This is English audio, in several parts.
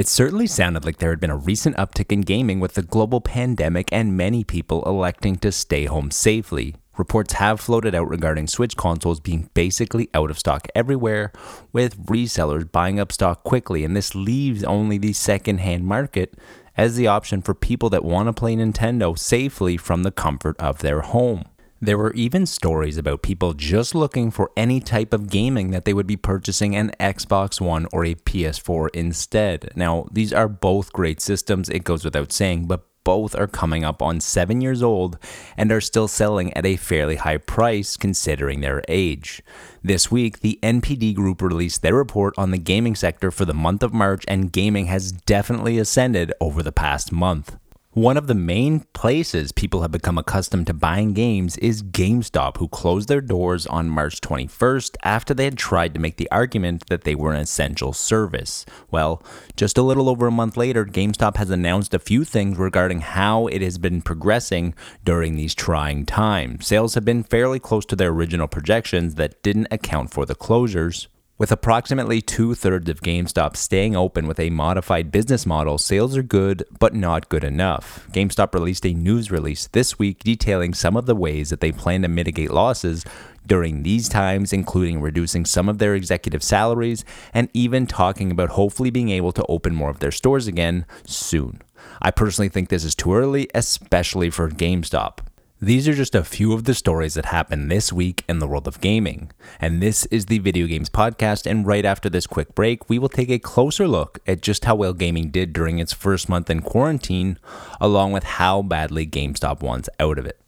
It certainly sounded like there had been a recent uptick in gaming with the global pandemic and many people electing to stay home safely. Reports have floated out regarding Switch consoles being basically out of stock everywhere, with resellers buying up stock quickly, and this leaves only the second hand market as the option for people that want to play Nintendo safely from the comfort of their home. There were even stories about people just looking for any type of gaming that they would be purchasing an Xbox One or a PS4 instead. Now, these are both great systems, it goes without saying, but both are coming up on seven years old and are still selling at a fairly high price considering their age. This week, the NPD Group released their report on the gaming sector for the month of March, and gaming has definitely ascended over the past month. One of the main places people have become accustomed to buying games is GameStop, who closed their doors on March 21st after they had tried to make the argument that they were an essential service. Well, just a little over a month later, GameStop has announced a few things regarding how it has been progressing during these trying times. Sales have been fairly close to their original projections that didn't account for the closures. With approximately two thirds of GameStop staying open with a modified business model, sales are good, but not good enough. GameStop released a news release this week detailing some of the ways that they plan to mitigate losses during these times, including reducing some of their executive salaries and even talking about hopefully being able to open more of their stores again soon. I personally think this is too early, especially for GameStop. These are just a few of the stories that happened this week in the world of gaming. And this is the Video Games Podcast. And right after this quick break, we will take a closer look at just how well gaming did during its first month in quarantine, along with how badly GameStop wants out of it.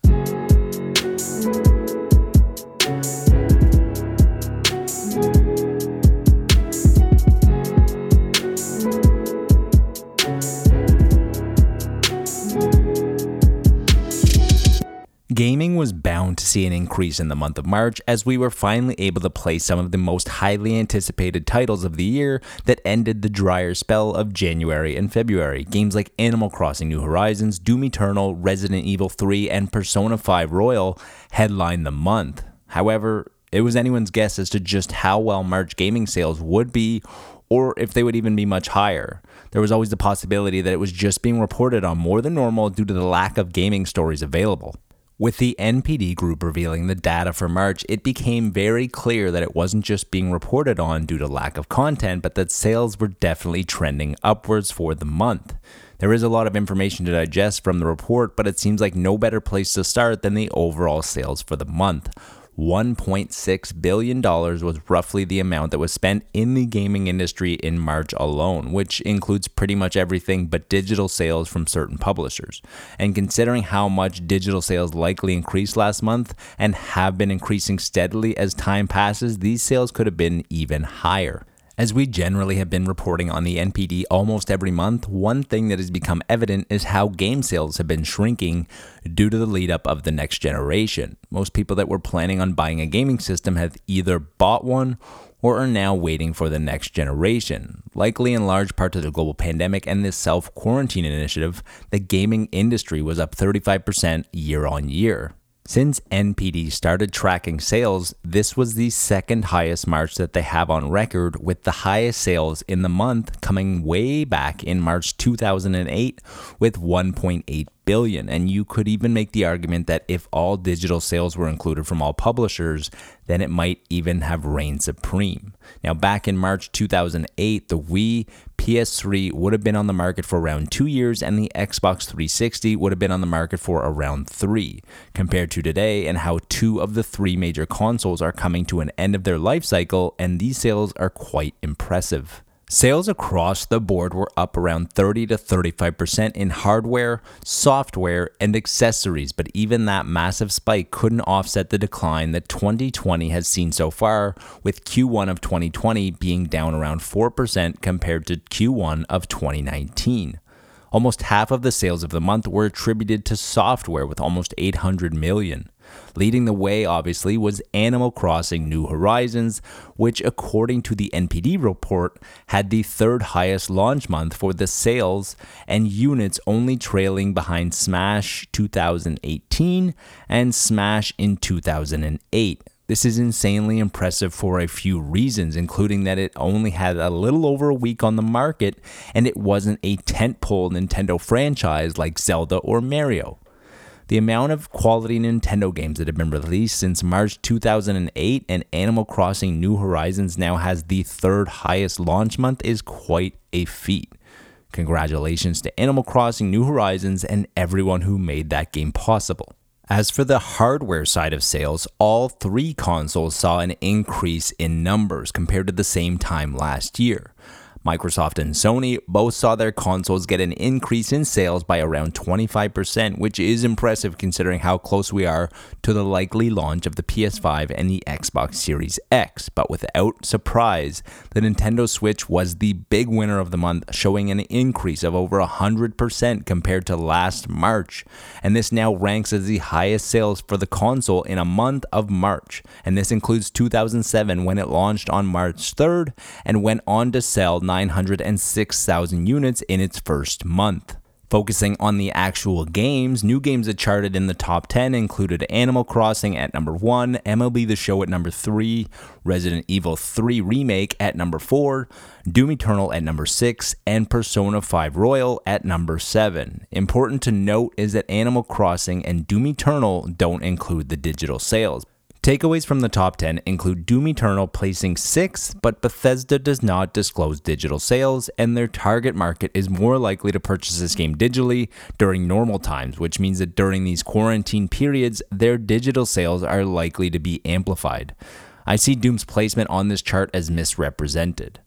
See an increase in the month of March as we were finally able to play some of the most highly anticipated titles of the year that ended the drier spell of January and February. Games like Animal Crossing New Horizons, Doom Eternal, Resident Evil 3, and Persona 5 Royal headlined the month. However, it was anyone's guess as to just how well March gaming sales would be or if they would even be much higher. There was always the possibility that it was just being reported on more than normal due to the lack of gaming stories available. With the NPD group revealing the data for March, it became very clear that it wasn't just being reported on due to lack of content, but that sales were definitely trending upwards for the month. There is a lot of information to digest from the report, but it seems like no better place to start than the overall sales for the month. $1.6 billion was roughly the amount that was spent in the gaming industry in March alone, which includes pretty much everything but digital sales from certain publishers. And considering how much digital sales likely increased last month and have been increasing steadily as time passes, these sales could have been even higher. As we generally have been reporting on the NPD almost every month, one thing that has become evident is how game sales have been shrinking due to the lead up of the next generation. Most people that were planning on buying a gaming system have either bought one or are now waiting for the next generation. Likely in large part to the global pandemic and this self quarantine initiative, the gaming industry was up 35% year on year. Since NPD started tracking sales, this was the second highest March that they have on record, with the highest sales in the month coming way back in March 2008 with 1.8 billion. And you could even make the argument that if all digital sales were included from all publishers, then it might even have reigned supreme. Now, back in March 2008, the Wii PS3 would have been on the market for around two years, and the Xbox 360 would have been on the market for around three, compared to today, and how two of the three major consoles are coming to an end of their life cycle, and these sales are quite impressive. Sales across the board were up around 30 to 35% in hardware, software, and accessories, but even that massive spike couldn't offset the decline that 2020 has seen so far, with Q1 of 2020 being down around 4% compared to Q1 of 2019. Almost half of the sales of the month were attributed to software with almost 800 million. Leading the way, obviously, was Animal Crossing New Horizons, which, according to the NPD report, had the third highest launch month for the sales and units, only trailing behind Smash 2018 and Smash in 2008. This is insanely impressive for a few reasons, including that it only had a little over a week on the market and it wasn't a tentpole Nintendo franchise like Zelda or Mario. The amount of quality Nintendo games that have been released since March 2008 and Animal Crossing New Horizons now has the third highest launch month is quite a feat. Congratulations to Animal Crossing New Horizons and everyone who made that game possible. As for the hardware side of sales, all three consoles saw an increase in numbers compared to the same time last year. Microsoft and Sony both saw their consoles get an increase in sales by around 25%, which is impressive considering how close we are to the likely launch of the PS5 and the Xbox Series X. But without surprise, the Nintendo Switch was the big winner of the month, showing an increase of over 100% compared to last March. And this now ranks as the highest sales for the console in a month of March. And this includes 2007 when it launched on March 3rd and went on to sell 906,000 units in its first month. Focusing on the actual games, new games that charted in the top 10 included Animal Crossing at number 1, MLB The Show at number 3, Resident Evil 3 Remake at number 4, Doom Eternal at number 6, and Persona 5 Royal at number 7. Important to note is that Animal Crossing and Doom Eternal don't include the digital sales. Takeaways from the top 10 include Doom Eternal placing 6th, but Bethesda does not disclose digital sales, and their target market is more likely to purchase this game digitally during normal times, which means that during these quarantine periods, their digital sales are likely to be amplified. I see Doom's placement on this chart as misrepresented.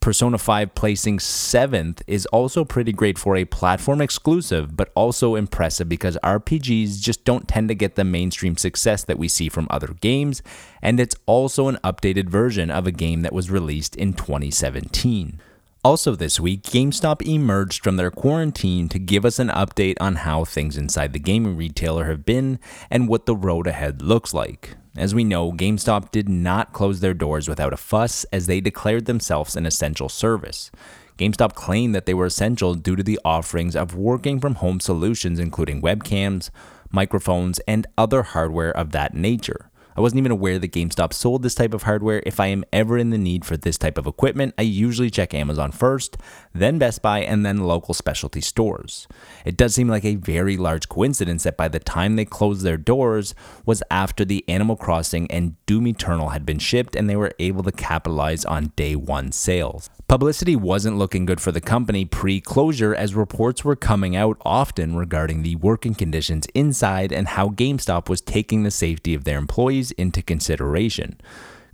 Persona 5 placing 7th is also pretty great for a platform exclusive, but also impressive because RPGs just don't tend to get the mainstream success that we see from other games, and it's also an updated version of a game that was released in 2017. Also, this week, GameStop emerged from their quarantine to give us an update on how things inside the gaming retailer have been and what the road ahead looks like. As we know, GameStop did not close their doors without a fuss as they declared themselves an essential service. GameStop claimed that they were essential due to the offerings of working from home solutions, including webcams, microphones, and other hardware of that nature. I wasn't even aware that GameStop sold this type of hardware. If I am ever in the need for this type of equipment, I usually check Amazon first, then Best Buy, and then local specialty stores. It does seem like a very large coincidence that by the time they closed their doors was after the Animal Crossing and Doom Eternal had been shipped and they were able to capitalize on day one sales. Publicity wasn't looking good for the company pre closure as reports were coming out often regarding the working conditions inside and how GameStop was taking the safety of their employees into consideration.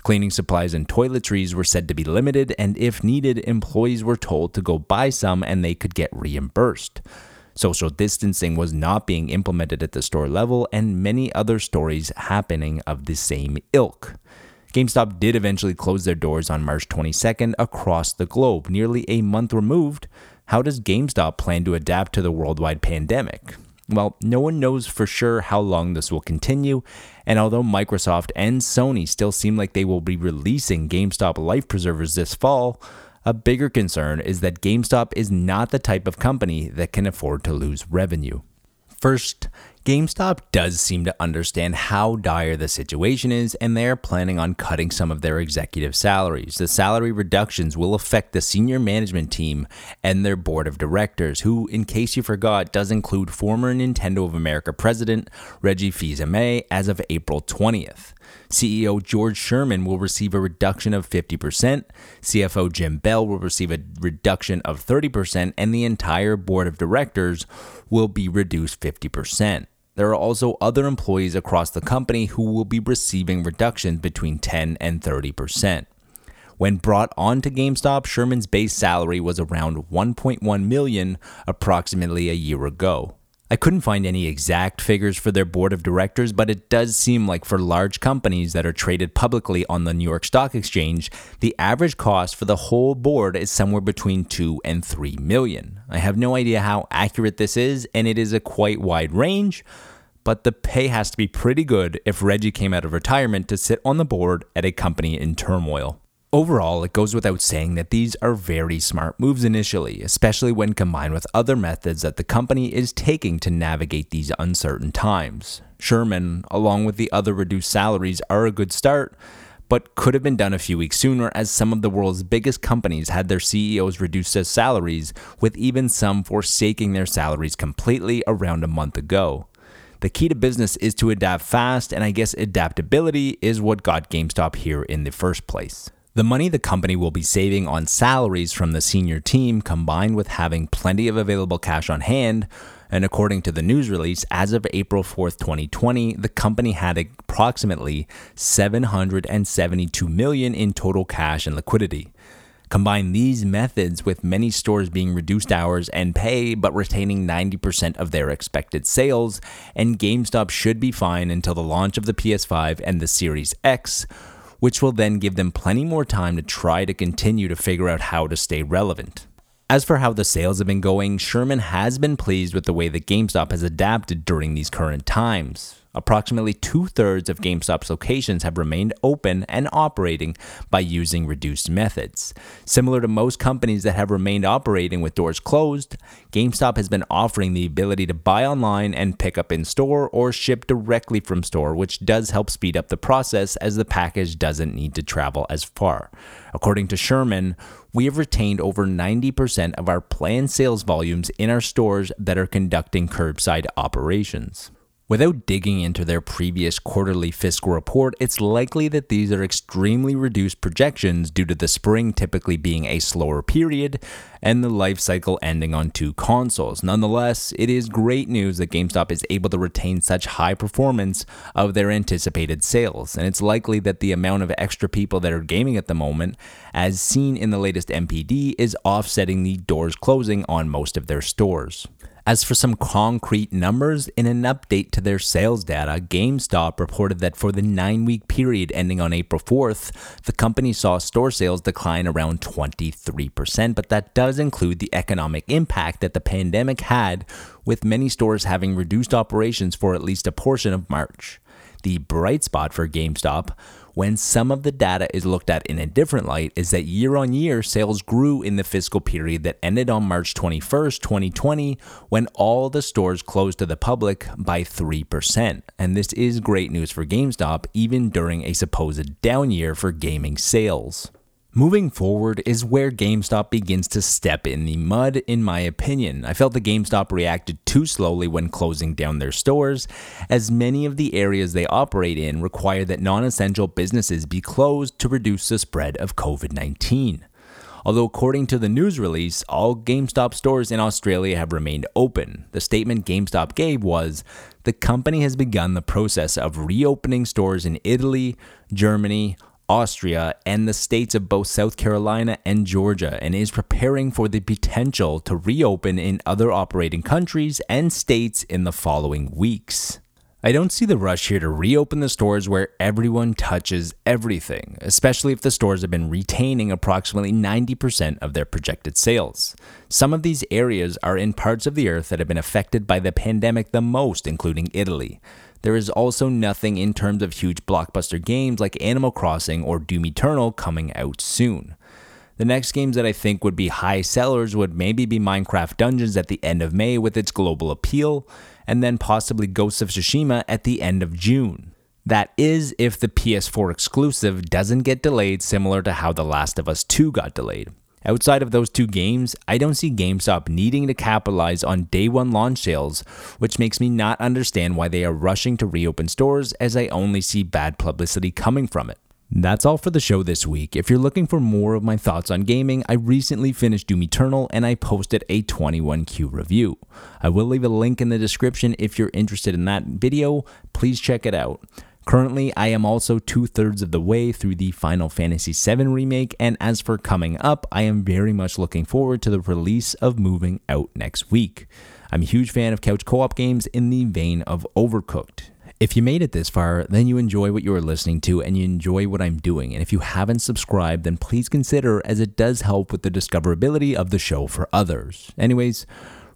Cleaning supplies and toiletries were said to be limited, and if needed, employees were told to go buy some and they could get reimbursed. Social distancing was not being implemented at the store level, and many other stories happening of the same ilk. GameStop did eventually close their doors on March 22nd across the globe, nearly a month removed. How does GameStop plan to adapt to the worldwide pandemic? Well, no one knows for sure how long this will continue, and although Microsoft and Sony still seem like they will be releasing GameStop life preservers this fall, a bigger concern is that GameStop is not the type of company that can afford to lose revenue. First, GameStop does seem to understand how dire the situation is, and they are planning on cutting some of their executive salaries. The salary reductions will affect the senior management team and their board of directors, who, in case you forgot, does include former Nintendo of America president Reggie Fils-Aimé as of April 20th. CEO George Sherman will receive a reduction of 50%, CFO Jim Bell will receive a reduction of 30%, and the entire board of directors will be reduced 50%. There are also other employees across the company who will be receiving reductions between 10 and 30%. When brought on to GameStop, Sherman's base salary was around 1.1 million approximately a year ago. I couldn't find any exact figures for their board of directors, but it does seem like for large companies that are traded publicly on the New York Stock Exchange, the average cost for the whole board is somewhere between 2 and 3 million. I have no idea how accurate this is, and it is a quite wide range, but the pay has to be pretty good if Reggie came out of retirement to sit on the board at a company in turmoil. Overall, it goes without saying that these are very smart moves initially, especially when combined with other methods that the company is taking to navigate these uncertain times. Sherman, along with the other reduced salaries, are a good start, but could have been done a few weeks sooner as some of the world's biggest companies had their CEOs reduce their salaries, with even some forsaking their salaries completely around a month ago. The key to business is to adapt fast, and I guess adaptability is what got GameStop here in the first place. The money the company will be saving on salaries from the senior team, combined with having plenty of available cash on hand, and according to the news release, as of April 4th, 2020, the company had approximately 772 million in total cash and liquidity. Combine these methods with many stores being reduced hours and pay but retaining 90% of their expected sales, and GameStop should be fine until the launch of the PS5 and the Series X, which will then give them plenty more time to try to continue to figure out how to stay relevant. As for how the sales have been going, Sherman has been pleased with the way that GameStop has adapted during these current times. Approximately two thirds of GameStop's locations have remained open and operating by using reduced methods. Similar to most companies that have remained operating with doors closed, GameStop has been offering the ability to buy online and pick up in store or ship directly from store, which does help speed up the process as the package doesn't need to travel as far. According to Sherman, we have retained over 90% of our planned sales volumes in our stores that are conducting curbside operations. Without digging into their previous quarterly fiscal report, it's likely that these are extremely reduced projections due to the spring typically being a slower period and the life cycle ending on two consoles. Nonetheless, it is great news that GameStop is able to retain such high performance of their anticipated sales, and it's likely that the amount of extra people that are gaming at the moment, as seen in the latest NPD, is offsetting the doors closing on most of their stores. As for some concrete numbers, in an update to their sales data, GameStop reported that for the nine week period ending on April 4th, the company saw store sales decline around 23%, but that does include the economic impact that the pandemic had, with many stores having reduced operations for at least a portion of March. The bright spot for GameStop when some of the data is looked at in a different light is that year on year sales grew in the fiscal period that ended on March 21st, 2020, when all the stores closed to the public by 3%. And this is great news for GameStop, even during a supposed down year for gaming sales. Moving forward is where GameStop begins to step in the mud, in my opinion. I felt the GameStop reacted too slowly when closing down their stores, as many of the areas they operate in require that non essential businesses be closed to reduce the spread of COVID 19. Although, according to the news release, all GameStop stores in Australia have remained open. The statement GameStop gave was the company has begun the process of reopening stores in Italy, Germany, Austria, and the states of both South Carolina and Georgia, and is preparing for the potential to reopen in other operating countries and states in the following weeks. I don't see the rush here to reopen the stores where everyone touches everything, especially if the stores have been retaining approximately 90% of their projected sales. Some of these areas are in parts of the earth that have been affected by the pandemic the most, including Italy. There is also nothing in terms of huge blockbuster games like Animal Crossing or Doom Eternal coming out soon. The next games that I think would be high sellers would maybe be Minecraft Dungeons at the end of May with its global appeal, and then possibly Ghosts of Tsushima at the end of June. That is, if the PS4 exclusive doesn't get delayed, similar to how The Last of Us 2 got delayed. Outside of those two games, I don't see GameStop needing to capitalize on day one launch sales, which makes me not understand why they are rushing to reopen stores as I only see bad publicity coming from it. That's all for the show this week. If you're looking for more of my thoughts on gaming, I recently finished Doom Eternal and I posted a 21Q review. I will leave a link in the description if you're interested in that video. Please check it out. Currently, I am also two thirds of the way through the Final Fantasy VII remake, and as for coming up, I am very much looking forward to the release of Moving Out next week. I'm a huge fan of couch co op games in the vein of Overcooked. If you made it this far, then you enjoy what you are listening to and you enjoy what I'm doing. And if you haven't subscribed, then please consider as it does help with the discoverability of the show for others. Anyways,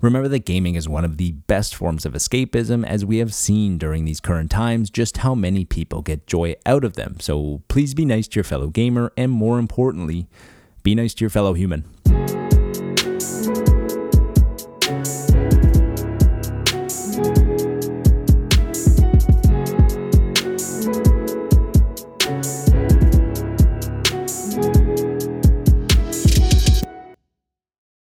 Remember that gaming is one of the best forms of escapism, as we have seen during these current times just how many people get joy out of them. So please be nice to your fellow gamer, and more importantly, be nice to your fellow human.